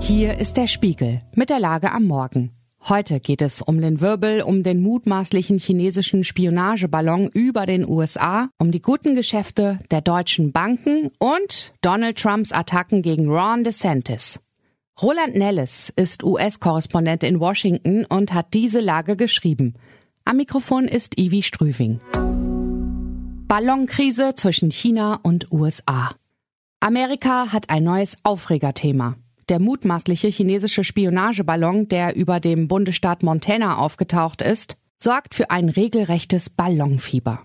Hier ist der Spiegel mit der Lage am Morgen. Heute geht es um den Wirbel um den mutmaßlichen chinesischen Spionageballon über den USA, um die guten Geschäfte der deutschen Banken und Donald Trumps Attacken gegen Ron DeSantis. Roland Nellis ist US-Korrespondent in Washington und hat diese Lage geschrieben. Am Mikrofon ist Ivi Strüving. Ballonkrise zwischen China und USA. Amerika hat ein neues Aufregerthema. Der mutmaßliche chinesische Spionageballon, der über dem Bundesstaat Montana aufgetaucht ist, sorgt für ein regelrechtes Ballonfieber.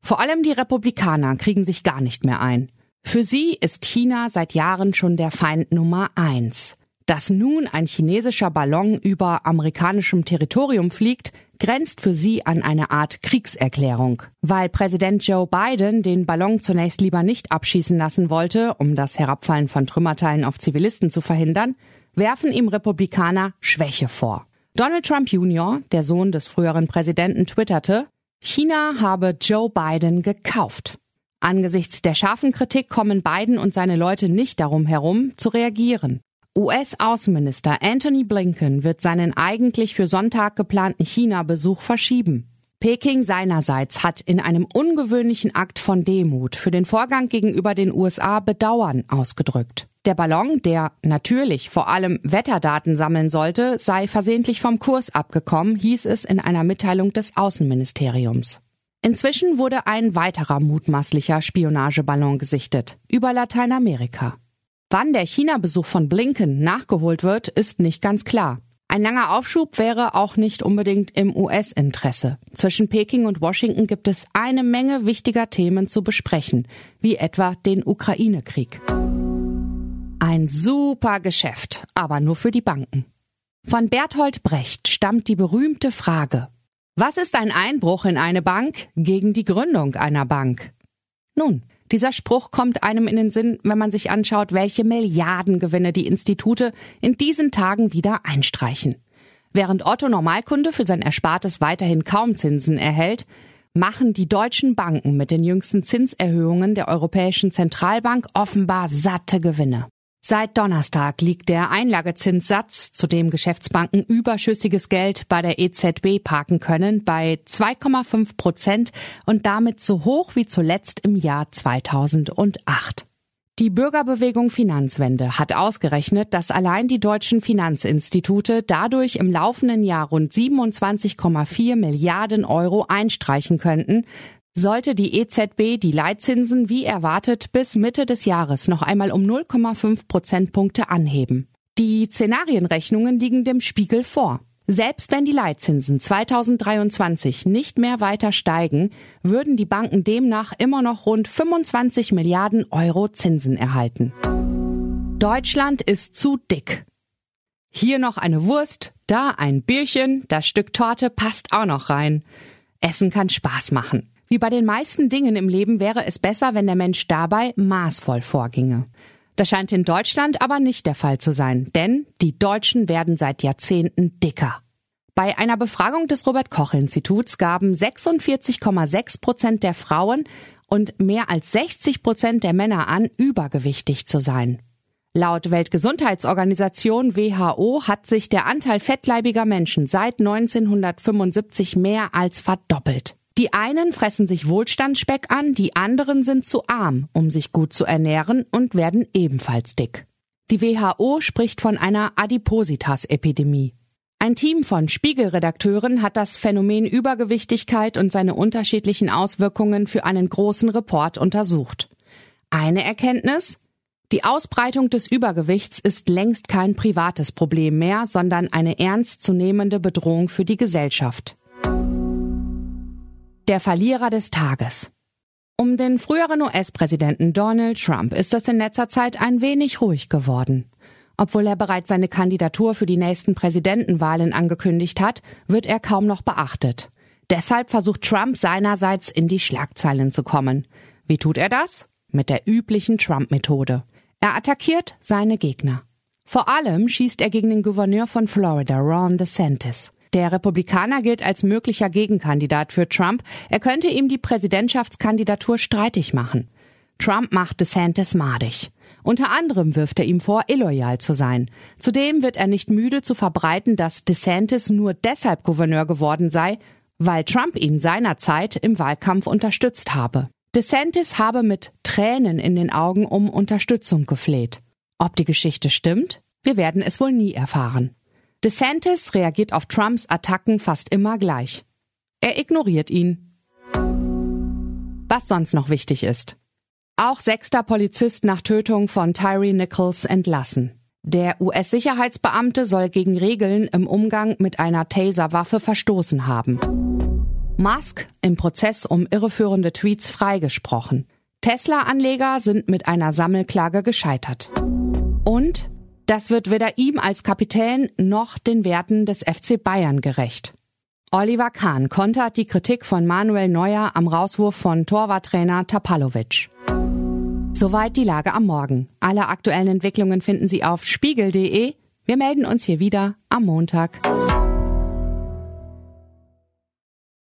Vor allem die Republikaner kriegen sich gar nicht mehr ein. Für sie ist China seit Jahren schon der Feind Nummer eins. Dass nun ein chinesischer Ballon über amerikanischem Territorium fliegt, grenzt für sie an eine Art Kriegserklärung. Weil Präsident Joe Biden den Ballon zunächst lieber nicht abschießen lassen wollte, um das Herabfallen von Trümmerteilen auf Zivilisten zu verhindern, werfen ihm Republikaner Schwäche vor. Donald Trump Jr., der Sohn des früheren Präsidenten, twitterte, China habe Joe Biden gekauft. Angesichts der scharfen Kritik kommen Biden und seine Leute nicht darum herum, zu reagieren. US-Außenminister Anthony Blinken wird seinen eigentlich für Sonntag geplanten China-Besuch verschieben. Peking seinerseits hat in einem ungewöhnlichen Akt von Demut für den Vorgang gegenüber den USA Bedauern ausgedrückt. Der Ballon, der natürlich vor allem Wetterdaten sammeln sollte, sei versehentlich vom Kurs abgekommen, hieß es in einer Mitteilung des Außenministeriums. Inzwischen wurde ein weiterer mutmaßlicher Spionageballon gesichtet über Lateinamerika. Wann der China-Besuch von Blinken nachgeholt wird, ist nicht ganz klar. Ein langer Aufschub wäre auch nicht unbedingt im US-Interesse. Zwischen Peking und Washington gibt es eine Menge wichtiger Themen zu besprechen, wie etwa den Ukraine-Krieg. Ein super Geschäft, aber nur für die Banken. Von Berthold Brecht stammt die berühmte Frage, was ist ein Einbruch in eine Bank gegen die Gründung einer Bank? Nun, dieser Spruch kommt einem in den Sinn, wenn man sich anschaut, welche Milliardengewinne die Institute in diesen Tagen wieder einstreichen. Während Otto Normalkunde für sein Erspartes weiterhin kaum Zinsen erhält, machen die deutschen Banken mit den jüngsten Zinserhöhungen der Europäischen Zentralbank offenbar satte Gewinne. Seit Donnerstag liegt der Einlagezinssatz, zu dem Geschäftsbanken überschüssiges Geld bei der EZB parken können, bei 2,5 Prozent und damit so hoch wie zuletzt im Jahr 2008. Die Bürgerbewegung Finanzwende hat ausgerechnet, dass allein die deutschen Finanzinstitute dadurch im laufenden Jahr rund 27,4 Milliarden Euro einstreichen könnten, sollte die EZB die Leitzinsen wie erwartet bis Mitte des Jahres noch einmal um 0,5 Prozentpunkte anheben. Die Szenarienrechnungen liegen dem Spiegel vor. Selbst wenn die Leitzinsen 2023 nicht mehr weiter steigen, würden die Banken demnach immer noch rund 25 Milliarden Euro Zinsen erhalten. Deutschland ist zu dick. Hier noch eine Wurst, da ein Bierchen, das Stück Torte passt auch noch rein. Essen kann Spaß machen. Wie bei den meisten Dingen im Leben wäre es besser, wenn der Mensch dabei maßvoll vorginge. Das scheint in Deutschland aber nicht der Fall zu sein, denn die Deutschen werden seit Jahrzehnten dicker. Bei einer Befragung des Robert Koch Instituts gaben 46,6 Prozent der Frauen und mehr als 60 Prozent der Männer an, übergewichtig zu sein. Laut Weltgesundheitsorganisation WHO hat sich der Anteil fettleibiger Menschen seit 1975 mehr als verdoppelt. Die einen fressen sich Wohlstandsspeck an, die anderen sind zu arm, um sich gut zu ernähren und werden ebenfalls dick. Die WHO spricht von einer Adipositas-Epidemie. Ein Team von Spiegelredakteuren hat das Phänomen Übergewichtigkeit und seine unterschiedlichen Auswirkungen für einen großen Report untersucht. Eine Erkenntnis? Die Ausbreitung des Übergewichts ist längst kein privates Problem mehr, sondern eine ernstzunehmende Bedrohung für die Gesellschaft. Der Verlierer des Tages. Um den früheren US-Präsidenten Donald Trump ist es in letzter Zeit ein wenig ruhig geworden. Obwohl er bereits seine Kandidatur für die nächsten Präsidentenwahlen angekündigt hat, wird er kaum noch beachtet. Deshalb versucht Trump seinerseits in die Schlagzeilen zu kommen. Wie tut er das? Mit der üblichen Trump-Methode. Er attackiert seine Gegner. Vor allem schießt er gegen den Gouverneur von Florida, Ron DeSantis. Der Republikaner gilt als möglicher Gegenkandidat für Trump. Er könnte ihm die Präsidentschaftskandidatur streitig machen. Trump macht DeSantis madig. Unter anderem wirft er ihm vor, illoyal zu sein. Zudem wird er nicht müde zu verbreiten, dass DeSantis nur deshalb Gouverneur geworden sei, weil Trump ihn seinerzeit im Wahlkampf unterstützt habe. DeSantis habe mit Tränen in den Augen um Unterstützung gefleht. Ob die Geschichte stimmt? Wir werden es wohl nie erfahren. DeSantis reagiert auf Trumps Attacken fast immer gleich. Er ignoriert ihn. Was sonst noch wichtig ist. Auch sechster Polizist nach Tötung von Tyree Nichols entlassen. Der US-Sicherheitsbeamte soll gegen Regeln im Umgang mit einer Taser-Waffe verstoßen haben. Musk im Prozess um irreführende Tweets freigesprochen. Tesla-Anleger sind mit einer Sammelklage gescheitert. Das wird weder ihm als Kapitän noch den Werten des FC Bayern gerecht. Oliver Kahn kontert die Kritik von Manuel Neuer am Rauswurf von Torwarttrainer Tapalovic. Soweit die Lage am Morgen. Alle aktuellen Entwicklungen finden Sie auf spiegel.de. Wir melden uns hier wieder am Montag.